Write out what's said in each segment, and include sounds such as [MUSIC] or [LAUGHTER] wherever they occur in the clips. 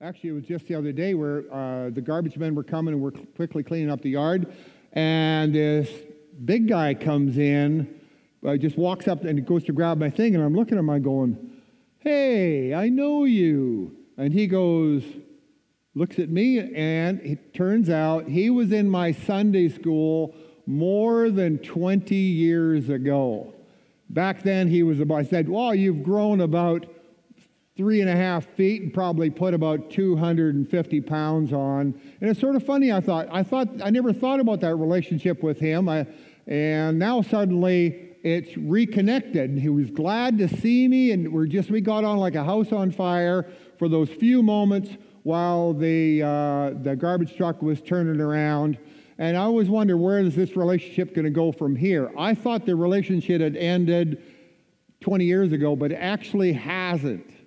Actually, it was just the other day where uh, the garbage men were coming and we're quickly cleaning up the yard, and this big guy comes in, uh, just walks up and he goes to grab my thing, and I'm looking at him, I'm going, "Hey, I know you," and he goes, looks at me, and it turns out he was in my Sunday school more than 20 years ago. Back then, he was about, I said, Well, you've grown about three and a half feet and probably put about 250 pounds on. And it's sort of funny, I thought. I thought, I never thought about that relationship with him. I, and now suddenly it's reconnected. He was glad to see me, and we're just, we got on like a house on fire for those few moments while the, uh, the garbage truck was turning around. And I always wonder where is this relationship going to go from here? I thought the relationship had ended 20 years ago, but it actually hasn't.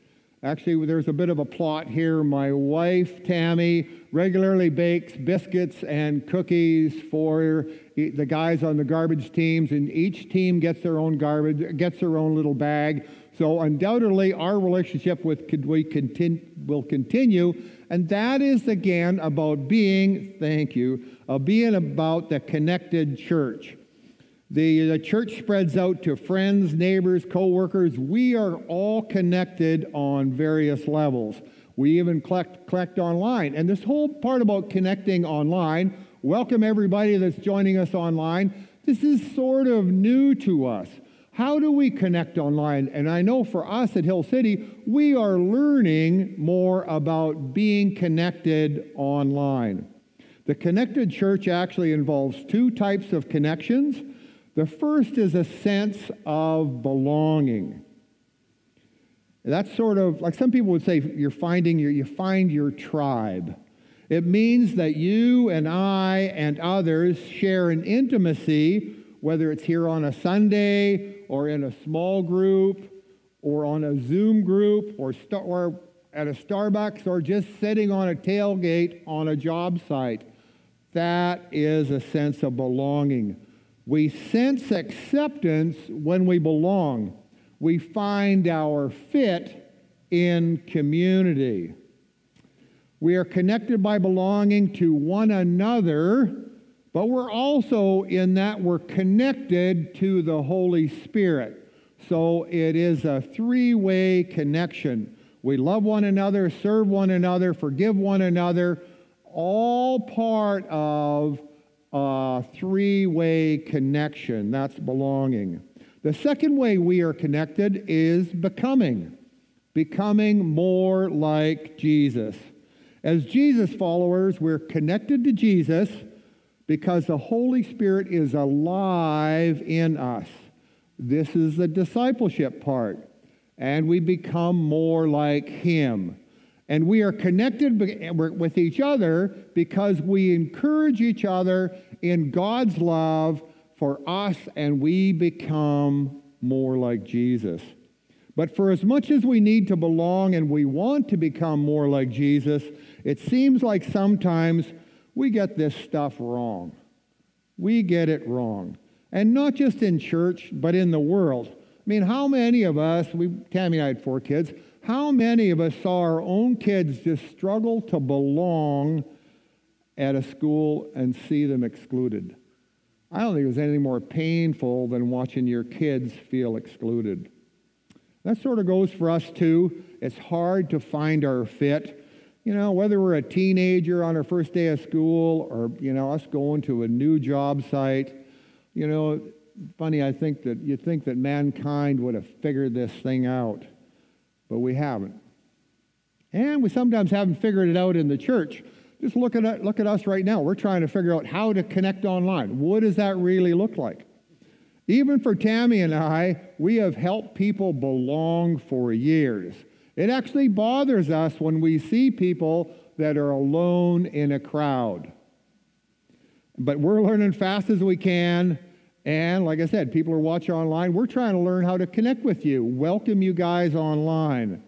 Actually, there's a bit of a plot here. My wife, Tammy, regularly bakes biscuits and cookies for the guys on the garbage teams, and each team gets their own garbage, gets their own little bag. So undoubtedly, our relationship with we continue, will continue, and that is again about being. Thank you, uh, being about the connected church. The, the church spreads out to friends, neighbors, co-workers. We are all connected on various levels. We even collect, collect online. And this whole part about connecting online, welcome everybody that's joining us online. This is sort of new to us. How do we connect online? And I know for us at Hill City, we are learning more about being connected online. The connected church actually involves two types of connections. The first is a sense of belonging. That's sort of like some people would say you're finding your, you find your tribe. It means that you and I and others share an intimacy, whether it's here on a Sunday or in a small group or on a Zoom group or, st- or at a Starbucks or just sitting on a tailgate on a job site. That is a sense of belonging. We sense acceptance when we belong. We find our fit in community. We are connected by belonging to one another, but we're also in that we're connected to the Holy Spirit. So it is a three way connection. We love one another, serve one another, forgive one another, all part of a three way connection. That's belonging. The second way we are connected is becoming, becoming more like Jesus. As Jesus followers, we're connected to Jesus because the Holy Spirit is alive in us. This is the discipleship part. And we become more like Him. And we are connected with each other because we encourage each other in God's love for us and we become more like Jesus. But for as much as we need to belong and we want to become more like Jesus, it seems like sometimes we get this stuff wrong. We get it wrong. And not just in church, but in the world. I mean, how many of us, we, Tammy and I had four kids, how many of us saw our own kids just struggle to belong at a school and see them excluded? I don't think there's anything more painful than watching your kids feel excluded. That sort of goes for us too. It's hard to find our fit. You know, whether we're a teenager on our first day of school or, you know, us going to a new job site, you know, funny, I think that you think that mankind would have figured this thing out but we haven't. And we sometimes haven't figured it out in the church. Just look at, look at us right now. We're trying to figure out how to connect online. What does that really look like? Even for Tammy and I, we have helped people belong for years. It actually bothers us when we see people that are alone in a crowd. But we're learning fast as we can and like I said, people are watching online. We're trying to learn how to connect with you, welcome you guys online.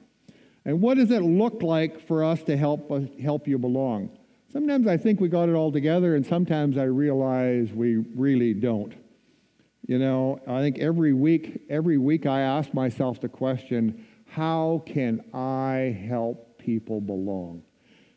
And what does it look like for us to help, uh, help you belong? Sometimes I think we got it all together, and sometimes I realize we really don't. You know, I think every week, every week I ask myself the question, how can I help people belong?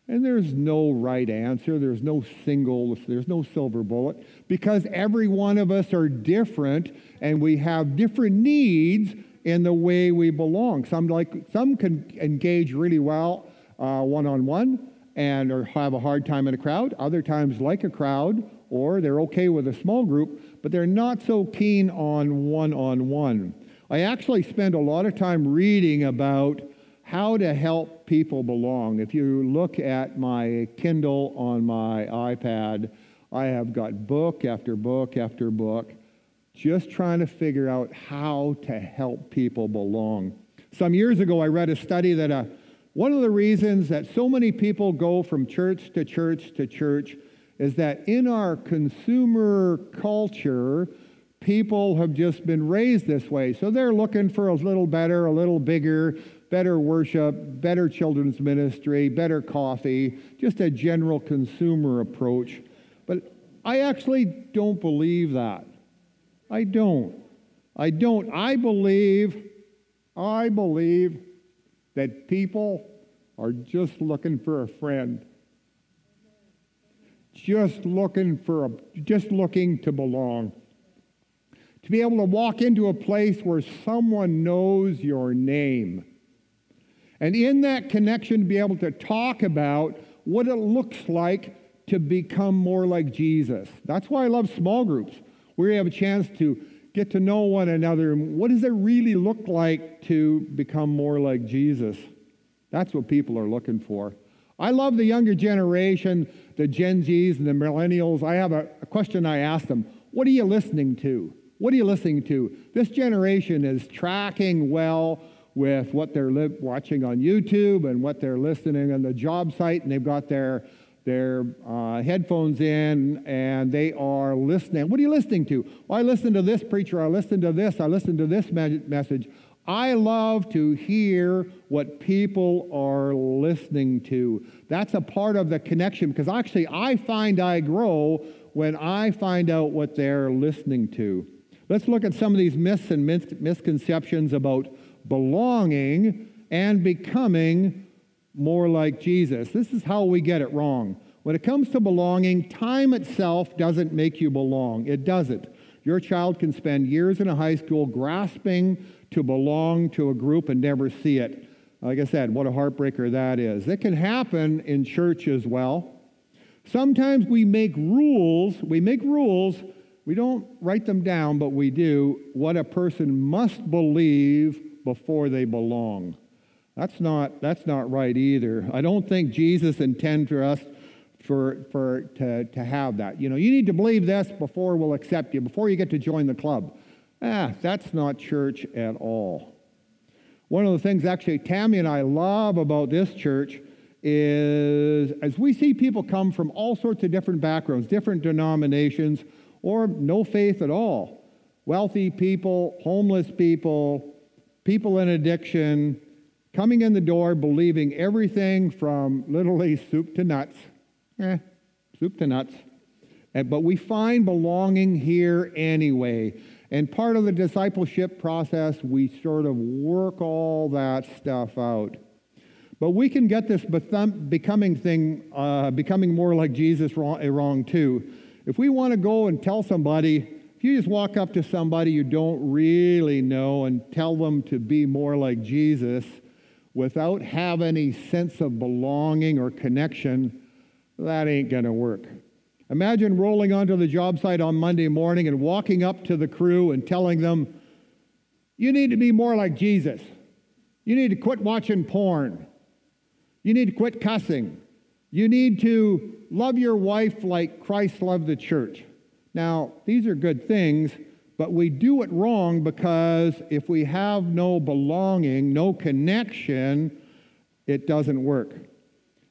And there's no right answer. There's no single, there's no silver bullet because every one of us are different and we have different needs in the way we belong. Some like some can engage really well one on one and or have a hard time in a crowd. Other times like a crowd or they're okay with a small group, but they're not so keen on one on one. I actually spend a lot of time reading about how to help people belong. If you look at my Kindle on my iPad, I have got book after book after book just trying to figure out how to help people belong. Some years ago, I read a study that uh, one of the reasons that so many people go from church to church to church is that in our consumer culture, people have just been raised this way. So they're looking for a little better, a little bigger, better worship, better children's ministry, better coffee, just a general consumer approach. But I actually don't believe that. I don't. I don't. I believe, I believe that people are just looking for a friend. Just looking for a, just looking to belong. To be able to walk into a place where someone knows your name and in that connection, to be able to talk about what it looks like to become more like Jesus. That's why I love small groups, where you have a chance to get to know one another. And what does it really look like to become more like Jesus? That's what people are looking for. I love the younger generation, the Gen Zs and the millennials. I have a, a question I ask them What are you listening to? What are you listening to? This generation is tracking well with what they're li- watching on YouTube and what they're listening on the job site, and they've got their their uh, headphones in and they are listening. What are you listening to? Well, I listen to this preacher, I listen to this, I listen to this me- message. I love to hear what people are listening to. That's a part of the connection because actually I find I grow when I find out what they're listening to. Let's look at some of these myths and misconceptions about belonging and becoming more like Jesus. This is how we get it wrong. When it comes to belonging, time itself doesn't make you belong. It doesn't. Your child can spend years in a high school grasping to belong to a group and never see it. Like I said, what a heartbreaker that is. It can happen in church as well. Sometimes we make rules, we make rules, we don't write them down, but we do, what a person must believe before they belong. That's not, that's not right either. I don't think Jesus intends for us for, for, to, to have that. You know, you need to believe this before we'll accept you, before you get to join the club. Ah, that's not church at all. One of the things actually Tammy and I love about this church is as we see people come from all sorts of different backgrounds, different denominations, or no faith at all. Wealthy people, homeless people, people in addiction coming in the door believing everything from literally soup to nuts. Eh, soup to nuts. But we find belonging here anyway. And part of the discipleship process, we sort of work all that stuff out. But we can get this becoming thing, uh, becoming more like Jesus wrong, wrong too. If we want to go and tell somebody, if you just walk up to somebody you don't really know and tell them to be more like Jesus without having any sense of belonging or connection, that ain't going to work. Imagine rolling onto the job site on Monday morning and walking up to the crew and telling them, You need to be more like Jesus. You need to quit watching porn. You need to quit cussing. You need to love your wife like Christ loved the church. Now, these are good things, but we do it wrong because if we have no belonging, no connection, it doesn't work.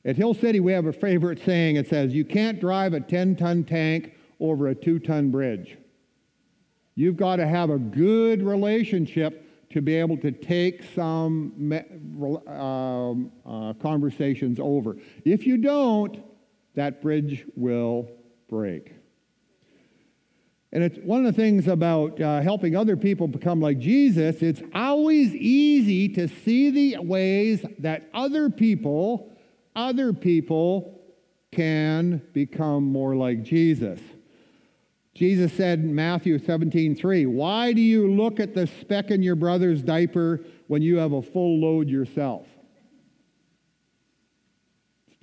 At Hill City, we have a favorite saying. It says, You can't drive a 10 ton tank over a two ton bridge. You've got to have a good relationship to be able to take some um, uh, conversations over. If you don't, that bridge will break. And it's one of the things about uh, helping other people become like Jesus, it's always easy to see the ways that other people other people can become more like Jesus. Jesus said in Matthew 17, 3, Why do you look at the speck in your brother's diaper when you have a full load yourself?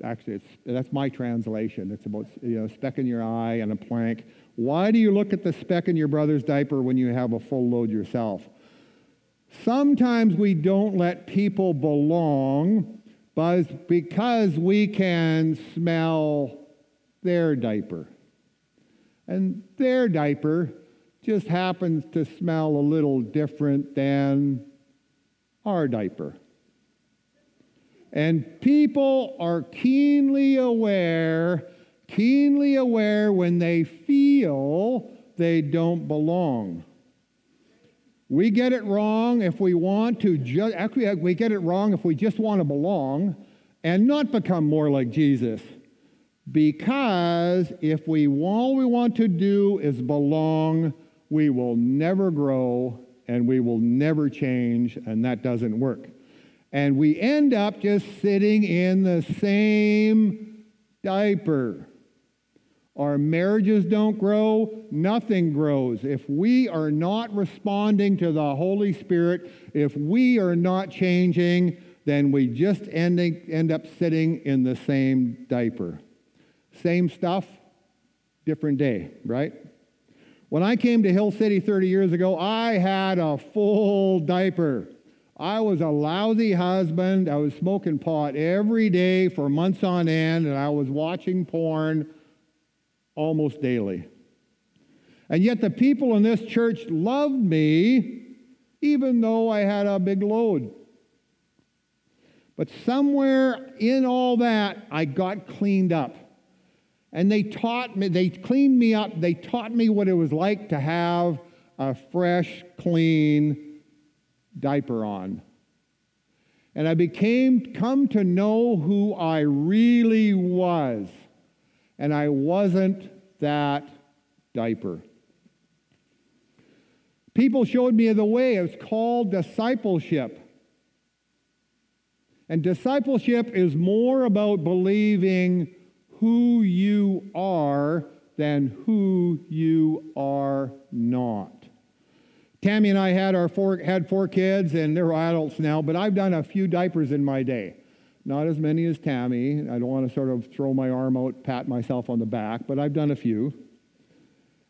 Actually, that's my translation. It's about you know, speck in your eye and a plank. Why do you look at the speck in your brother's diaper when you have a full load yourself? Sometimes we don't let people belong but because we can smell their diaper. And their diaper just happens to smell a little different than our diaper. And people are keenly aware, keenly aware when they feel they don't belong. We get it wrong if we want to just, actually, uh, we get it wrong if we just want to belong and not become more like Jesus. Because if we all we want to do is belong, we will never grow and we will never change, and that doesn't work. And we end up just sitting in the same diaper. Our marriages don't grow, nothing grows. If we are not responding to the Holy Spirit, if we are not changing, then we just end, end up sitting in the same diaper. Same stuff, different day, right? When I came to Hill City 30 years ago, I had a full diaper. I was a lousy husband. I was smoking pot every day for months on end, and I was watching porn almost daily. And yet the people in this church loved me even though I had a big load. But somewhere in all that, I got cleaned up. And they taught me, they cleaned me up, they taught me what it was like to have a fresh, clean diaper on. And I became, come to know who I really was and I wasn't that diaper. People showed me the way. It's called discipleship. And discipleship is more about believing who you are than who you are not. Tammy and I had our four had four kids and they're adults now, but I've done a few diapers in my day. Not as many as Tammy. I don't want to sort of throw my arm out, pat myself on the back, but I've done a few.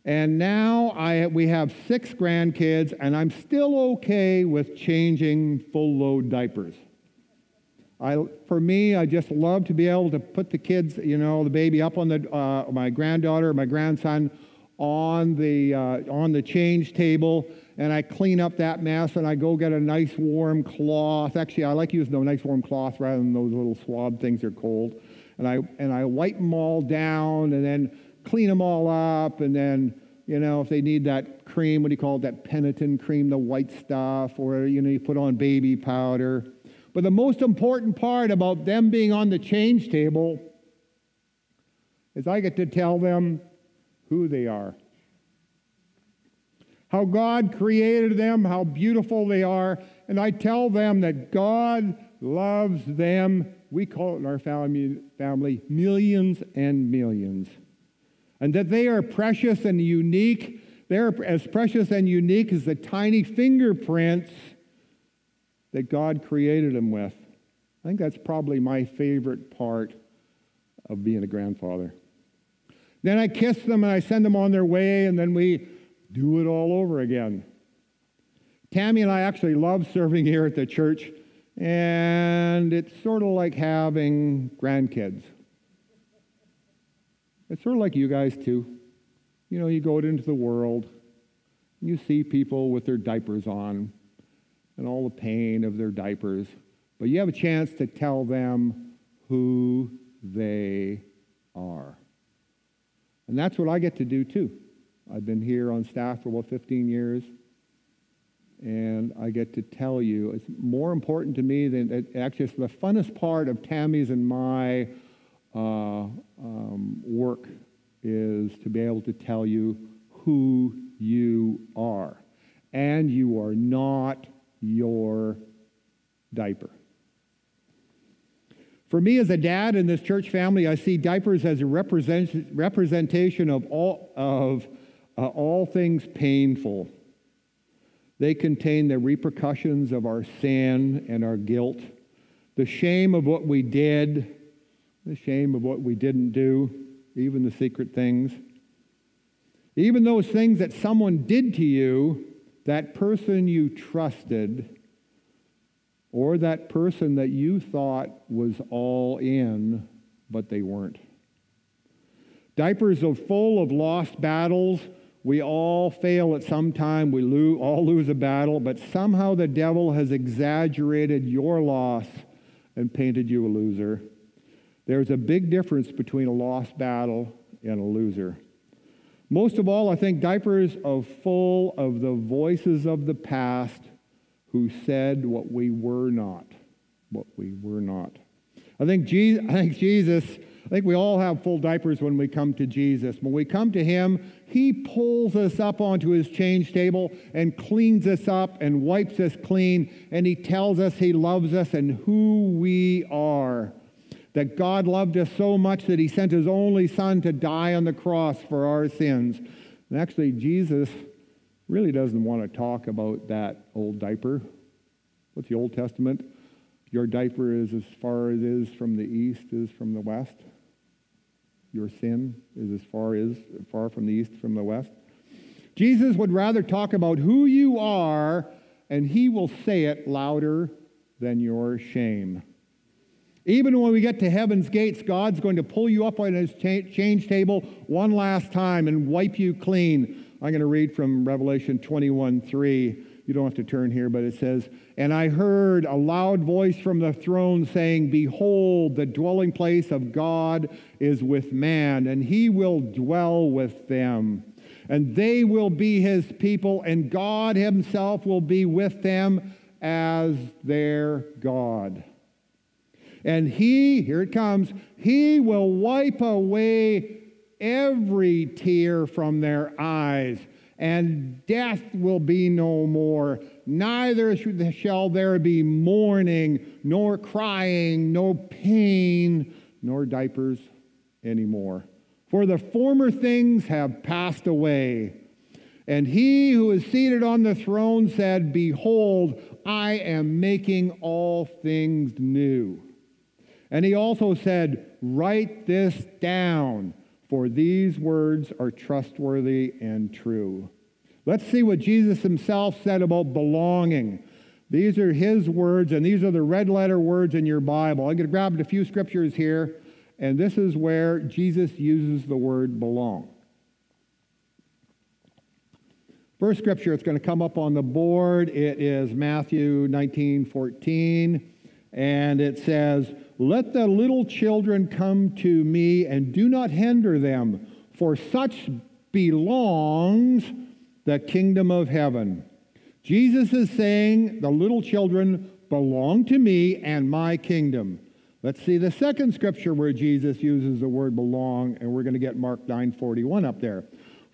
And now I, we have six grandkids, and I'm still okay with changing full load diapers. I, for me, I just love to be able to put the kids, you know, the baby up on the, uh, my granddaughter, my grandson, on the, uh, on the change table and I clean up that mess and I go get a nice warm cloth. Actually, I like using a nice warm cloth rather than those little swab things that are cold. And I, and I wipe them all down and then clean them all up. And then, you know, if they need that cream, what do you call it, that Penaten cream, the white stuff, or, you know, you put on baby powder. But the most important part about them being on the change table is I get to tell them who they are how God created them, how beautiful they are. And I tell them that God loves them. We call it in our family, family millions and millions. And that they are precious and unique. They're as precious and unique as the tiny fingerprints that God created them with. I think that's probably my favorite part of being a grandfather. Then I kiss them and I send them on their way, and then we do it all over again. Tammy and I actually love serving here at the church, and it's sort of like having grandkids. It's sort of like you guys, too. You know, you go out into the world, and you see people with their diapers on and all the pain of their diapers, but you have a chance to tell them who they are. And that's what I get to do, too. I've been here on staff for about 15 years, and I get to tell you it's more important to me than it, actually it's the funnest part of Tammy's and my uh, um, work is to be able to tell you who you are, and you are not your diaper. For me, as a dad in this church family, I see diapers as a represent, representation of all, of, uh, all things painful. They contain the repercussions of our sin and our guilt, the shame of what we did, the shame of what we didn't do, even the secret things. Even those things that someone did to you, that person you trusted or that person that you thought was all in, but they weren't. Diapers are full of lost battles. We all fail at some time. We all lose a battle, but somehow the devil has exaggerated your loss and painted you a loser. There's a big difference between a lost battle and a loser. Most of all, I think diapers are full of the voices of the past who said what we were not. What we were not. I think, Jesus, I think Jesus, I think we all have full diapers when we come to Jesus. When we come to Him, He pulls us up onto His change table and cleans us up and wipes us clean, and He tells us He loves us and who we are. That God loved us so much that He sent His only Son to die on the cross for our sins. And actually, Jesus really doesn't want to talk about that old diaper. What's the Old Testament? Your diaper is as far as is from the east is from the west. Your sin is as far as far from the east from the west. Jesus would rather talk about who you are, and he will say it louder than your shame. Even when we get to heaven's gates, God's going to pull you up on his change table one last time and wipe you clean I'm going to read from Revelation 21 3. You don't have to turn here, but it says, And I heard a loud voice from the throne saying, Behold, the dwelling place of God is with man, and he will dwell with them. And they will be his people, and God himself will be with them as their God. And he, here it comes, he will wipe away every tear from their eyes, and death will be no more. Neither shall there be mourning, nor crying, no pain, nor diapers anymore. For the former things have passed away. And he who is seated on the throne said, Behold, I am making all things new. And he also said, Write this down for these words are trustworthy and true. Let's see what Jesus himself said about belonging. These are his words, and these are the red letter words in your Bible. I'm going to grab a few scriptures here, and this is where Jesus uses the word belong. First scripture, it's going to come up on the board. It is Matthew 19 14. And it says, Let the little children come to me and do not hinder them, for such belongs the kingdom of heaven. Jesus is saying, The little children belong to me and my kingdom. Let's see the second scripture where Jesus uses the word belong, and we're going to get Mark 9:41 up there.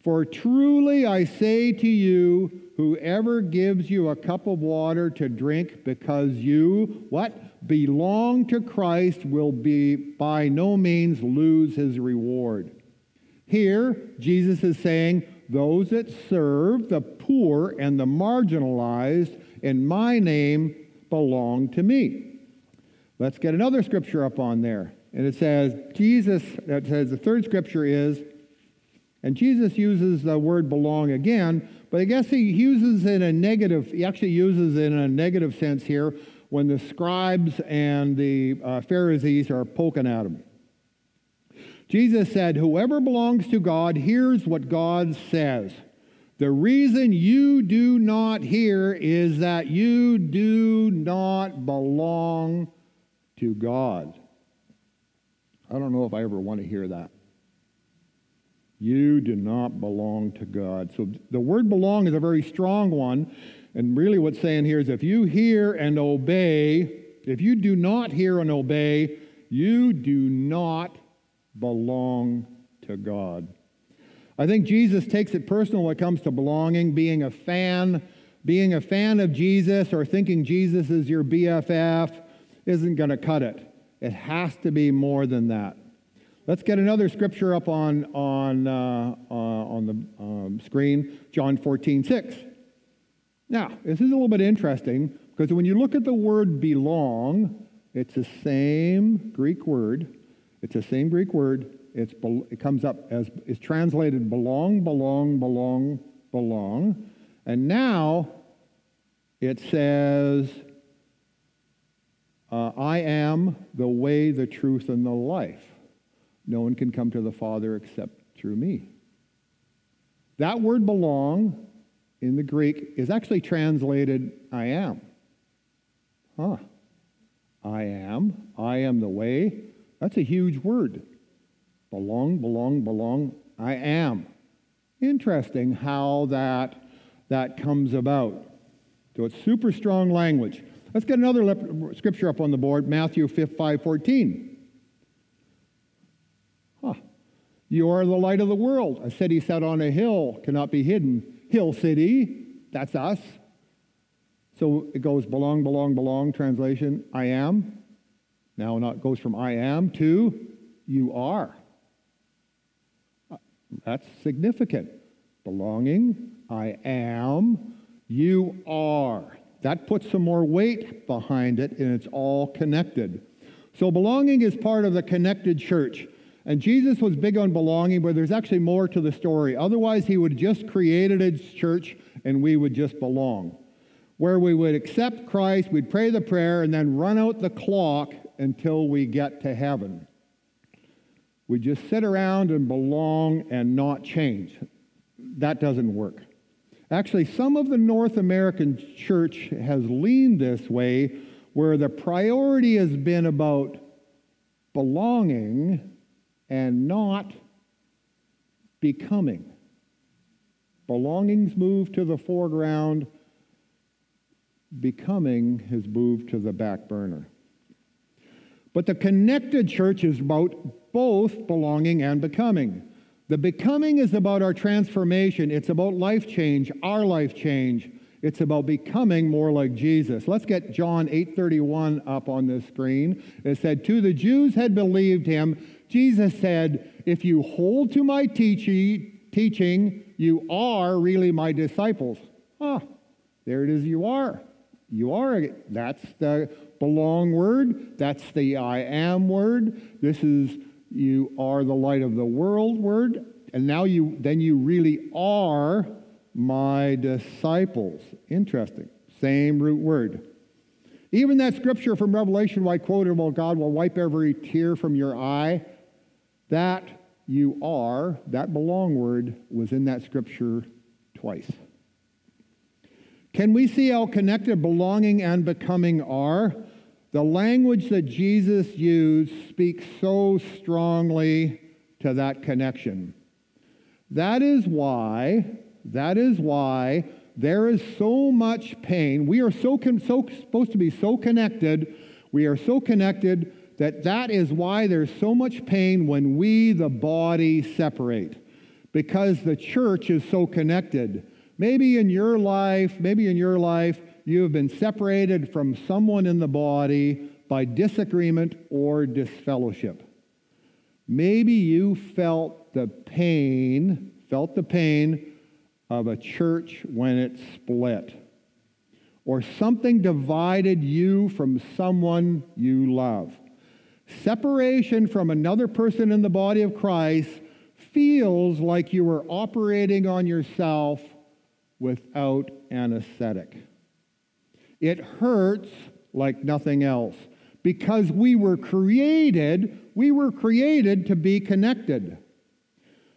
For truly I say to you, whoever gives you a cup of water to drink because you, what? Belong to Christ will be by no means lose his reward. Here, Jesus is saying, those that serve the poor and the marginalized in my name belong to me. Let's get another scripture up on there. And it says, Jesus, that says the third scripture is, and Jesus uses the word belong again, but I guess he uses it in a negative, he actually uses it in a negative sense here when the scribes and the uh, Pharisees are poking at him. Jesus said, Whoever belongs to God hears what God says. The reason you do not hear is that you do not belong to God. I don't know if I ever want to hear that. You do not belong to God. So the word belong is a very strong one. And really, what's saying here is if you hear and obey, if you do not hear and obey, you do not belong to God. I think Jesus takes it personal when it comes to belonging, being a fan, being a fan of Jesus or thinking Jesus is your BFF isn't going to cut it. It has to be more than that. Let's get another scripture up on, on, uh, uh, on the um, screen John 14, 6. Now, this is a little bit interesting because when you look at the word belong, it's the same Greek word. It's the same Greek word. It's, it comes up as it's translated belong, belong, belong, belong. And now it says, uh, I am the way, the truth, and the life. No one can come to the Father except through me. That word belong in the Greek is actually translated I am. Huh. I am. I am the way. That's a huge word. Belong, belong, belong. I am. Interesting how that, that comes about. So it's super strong language. Let's get another scripture up on the board Matthew 5 14. Huh. You are the light of the world. A city set on a hill cannot be hidden. Hill City, that's us. So it goes belong, belong, belong, translation, I am. Now it goes from I am to you are. That's significant. Belonging, I am, you are. That puts some more weight behind it, and it's all connected. So belonging is part of the connected church. And Jesus was big on belonging, but there's actually more to the story. Otherwise, he would just created a church and we would just belong. Where we would accept Christ, we'd pray the prayer, and then run out the clock until we get to heaven. We just sit around and belong and not change. That doesn't work. Actually, some of the North American church has leaned this way, where the priority has been about belonging and not becoming. Belongings move to the foreground, becoming has moved to the back burner. But the connected church is about both belonging and becoming. The becoming is about our transformation, it's about life change, our life change. It's about becoming more like Jesus. Let's get John 8:31 up on the screen. It said, "To the Jews had believed him, Jesus said, If you hold to my teaching, you are really my disciples. Ah, there it is, you are. You are. That's the belong word. That's the I am word. This is you are the light of the world word. And now you then you really are my disciples. Interesting. Same root word. Even that scripture from Revelation, I quoted, well, God will wipe every tear from your eye. That you are, that belong word was in that scripture twice. Can we see how connected belonging and becoming are? The language that Jesus used speaks so strongly to that connection. That is why, that is why there is so much pain. We are so, so supposed to be so connected. We are so connected that that is why there's so much pain when we, the body, separate, because the church is so connected. Maybe in your life, maybe in your life, you have been separated from someone in the body by disagreement or disfellowship. Maybe you felt the pain, felt the pain of a church when it split. Or something divided you from someone you love. Separation from another person in the body of Christ feels like you are operating on yourself without anesthetic. It hurts like nothing else because we were created, we were created to be connected.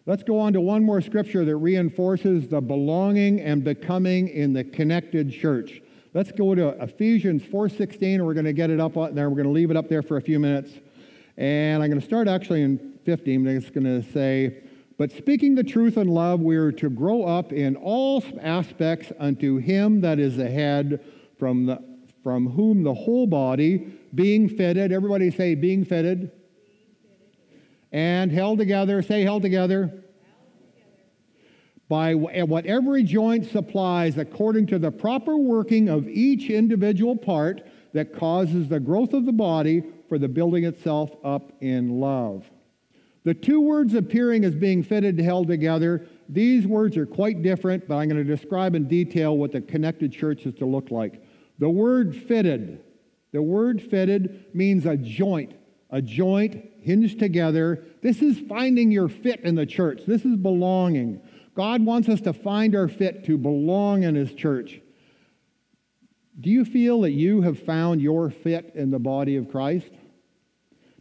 Let's go on to one more scripture that reinforces the belonging and becoming in the connected church. Let's go to Ephesians 4:16 and we're going to get it up there. We're going to leave it up there for a few minutes. And I'm going to start actually in 15. It's going to say, But speaking the truth in love, we are to grow up in all aspects unto him that is the head, from, the, from whom the whole body, being fitted, everybody say, being fitted, and held together, say, held together by what every joint supplies according to the proper working of each individual part that causes the growth of the body for the building itself up in love. The two words appearing as being fitted held together, these words are quite different, but I'm going to describe in detail what the connected church is to look like. The word fitted, the word fitted means a joint, a joint hinged together. This is finding your fit in the church. This is belonging. God wants us to find our fit to belong in His church. Do you feel that you have found your fit in the body of Christ?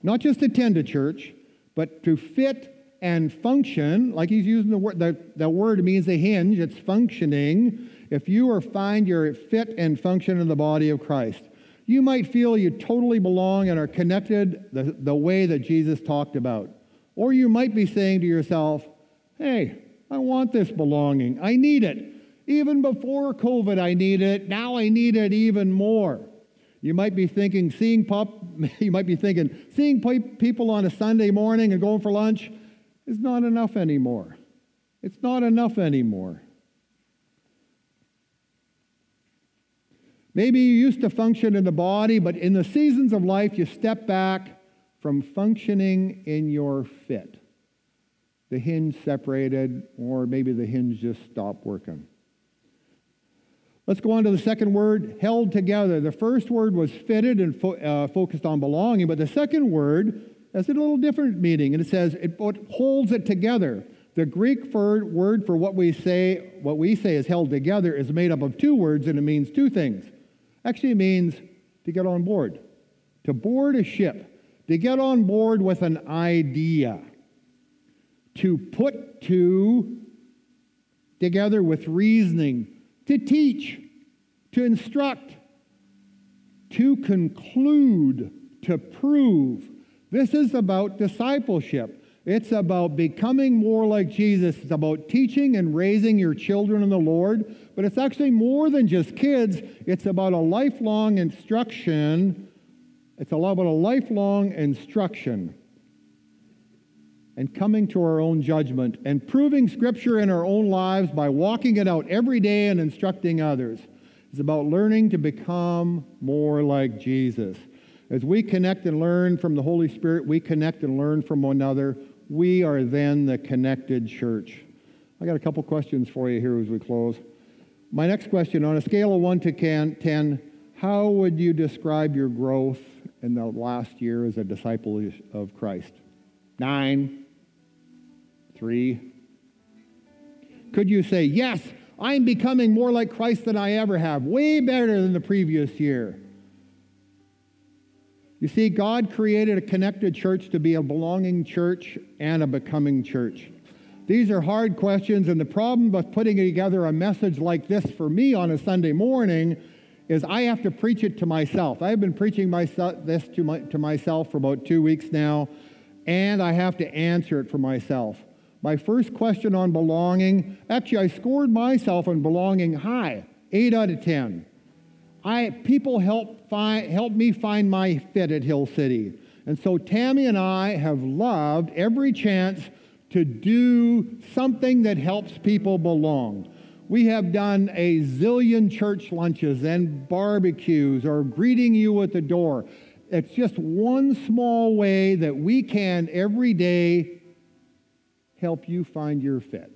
Not just attend a church, but to fit and function, like he's using the word, the, the word means a hinge, it's functioning. If you are find your fit and function in the body of Christ, you might feel you totally belong and are connected the, the way that Jesus talked about. Or you might be saying to yourself, hey, I want this belonging. I need it. Even before COVID, I needed it. Now I need it even more. You might be thinking, seeing pop, [LAUGHS] you might be thinking, seeing people on a Sunday morning and going for lunch is not enough anymore. It's not enough anymore. Maybe you used to function in the body, but in the seasons of life, you step back from functioning in your fit. The hinge separated, or maybe the hinge just stopped working. Let's go on to the second word, held together. The first word was fitted and fo- uh, focused on belonging, but the second word has a little different meaning, and it says it holds it together. The Greek word for what we say, what we say is held together, is made up of two words, and it means two things. Actually, it means to get on board, to board a ship, to get on board with an idea, to put two together with reasoning, to teach, to instruct, to conclude, to prove. This is about discipleship. It's about becoming more like Jesus. It's about teaching and raising your children in the Lord. But it's actually more than just kids, it's about a lifelong instruction. It's about a lifelong instruction and coming to our own judgment and proving Scripture in our own lives by walking it out every day and instructing others. It's about learning to become more like Jesus. As we connect and learn from the Holy Spirit, we connect and learn from one another. We are then the connected church. I got a couple questions for you here as we close. My next question on a scale of 1 to 10, how would you describe your growth in the last year as a disciple of Christ? Nine? Three? Could you say, Yes, I'm becoming more like Christ than I ever have, way better than the previous year? You see, God created a connected church to be a belonging church and a becoming church. These are hard questions, and the problem with putting together a message like this for me on a Sunday morning is I have to preach it to myself. I've been preaching myself, this to, my, to myself for about two weeks now, and I have to answer it for myself. My first question on belonging, actually, I scored myself on belonging high, 8 out of 10. I, people help, find, help me find my fit at Hill City. And so Tammy and I have loved every chance to do something that helps people belong. We have done a zillion church lunches and barbecues or greeting you at the door. It's just one small way that we can every day help you find your fit,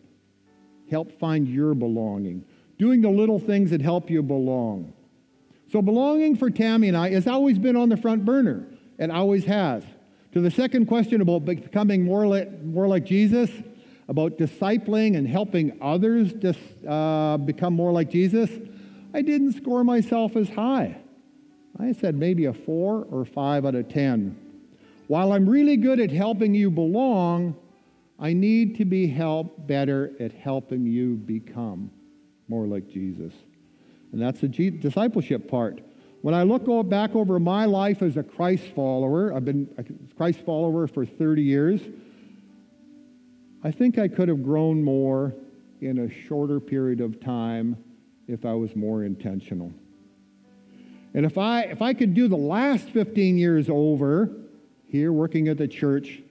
help find your belonging, doing the little things that help you belong. So belonging for Tammy and I has always been on the front burner. It always has. To the second question about becoming more like, more like Jesus, about discipling and helping others dis, uh, become more like Jesus, I didn't score myself as high. I said maybe a four or five out of 10. While I'm really good at helping you belong, I need to be helped better at helping you become more like Jesus. And that's the discipleship part. When I look back over my life as a Christ follower, I've been a Christ follower for 30 years. I think I could have grown more in a shorter period of time if I was more intentional. And if I, if I could do the last 15 years over here working at the church,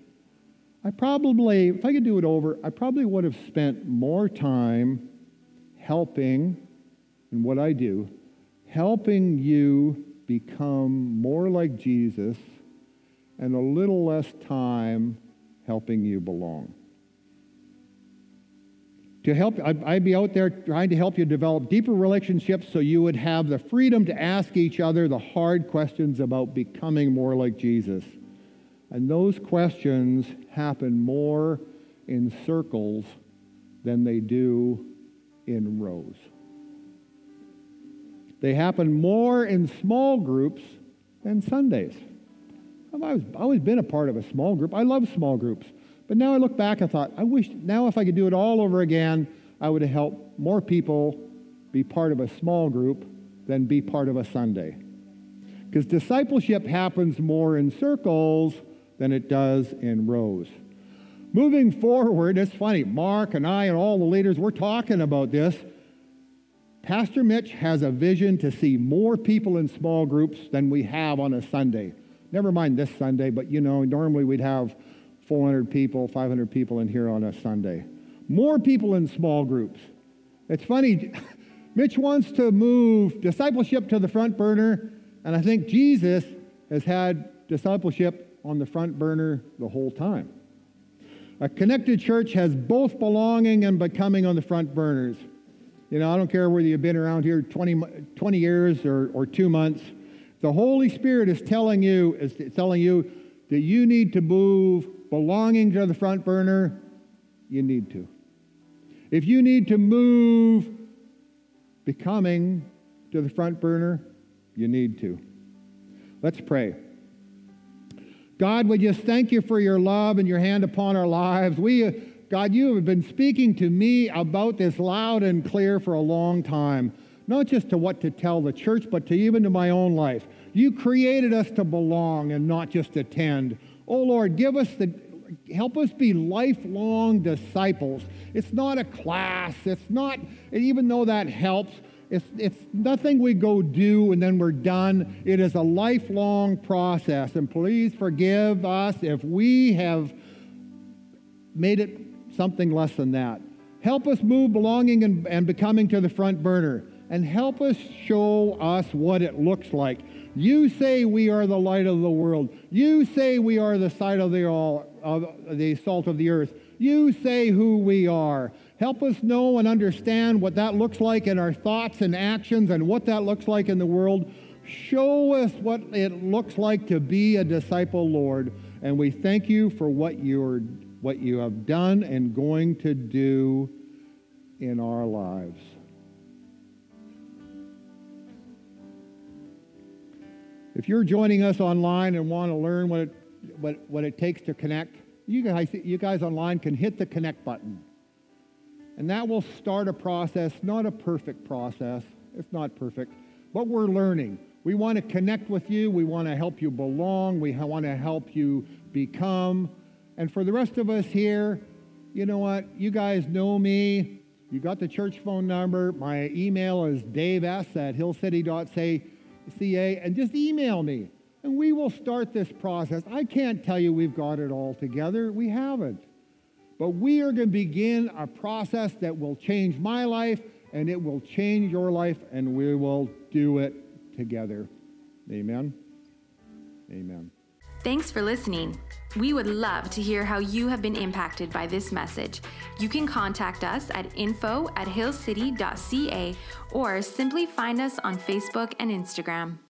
I probably, if I could do it over, I probably would have spent more time helping in what I do, helping you become more like Jesus and a little less time helping you belong. To help, I'd be out there trying to help you develop deeper relationships so you would have the freedom to ask each other the hard questions about becoming more like Jesus. And those questions happen more in circles than they do in rows. They happen more in small groups than Sundays. I've always, been a part of a small group. I love small groups. But now I look back and thought, I wish now if I could do it all over again, I would have helped more people be part of a small group than be part of a Sunday. Because discipleship happens more in circles than it does in rows. Moving forward, it's funny, Mark and I and all the leaders, we're talking about this. Pastor Mitch has a vision to see more people in small groups than we have on a Sunday. Never mind this Sunday, but you know, normally we'd have 400 people, 500 people in here on a Sunday. More people in small groups. It's funny, [LAUGHS] Mitch wants to move discipleship to the front burner, and I think Jesus has had discipleship on the front burner the whole time. A connected church has both belonging and becoming on the front burners. You know, I don't care whether you've been around here 20, 20 years or, or two months. The Holy Spirit is telling you, is telling you that you need to move belonging to the front burner, you need to. If you need to move becoming to the front burner, you need to. Let's pray. God, we just thank you for your love and your hand upon our lives. We, uh, God, you have been speaking to me about this loud and clear for a long time, not just to what to tell the church, but to even to my own life. You created us to belong and not just attend. Oh Lord, give us the help us be lifelong disciples. It's not a class. It's not, even though that helps, it's, it's nothing we go do and then we're done. It is a lifelong process. And please forgive us if we have made it something less than that. Help us move belonging and, and becoming to the front burner. And help us show us what it looks like you say we are the light of the world. You say we are the sight of the, all, of the salt of the earth. You say who we are. Help us know and understand what that looks like in our thoughts and actions and what that looks like in the world. Show us what it looks like to be a disciple, Lord. And we thank you for what you're what you have done and going to do in our lives. If you're joining us online and want to learn what it, what, what it takes to connect, you guys, you guys online can hit the connect button. And that will start a process, not a perfect process. It's not perfect, but we're learning. We want to connect with you. We want to help you belong. We want to help you become. And for the rest of us here, you know what? You guys know me. You got the church phone number. My email is daves at hillcity.ca and just email me and we will start this process. I can't tell you we've got it all together. We haven't. But we are going to begin a process that will change my life and it will change your life and we will do it together. Amen. Amen. Thanks for listening. We would love to hear how you have been impacted by this message. You can contact us at info at hillcity.ca or simply find us on Facebook and Instagram.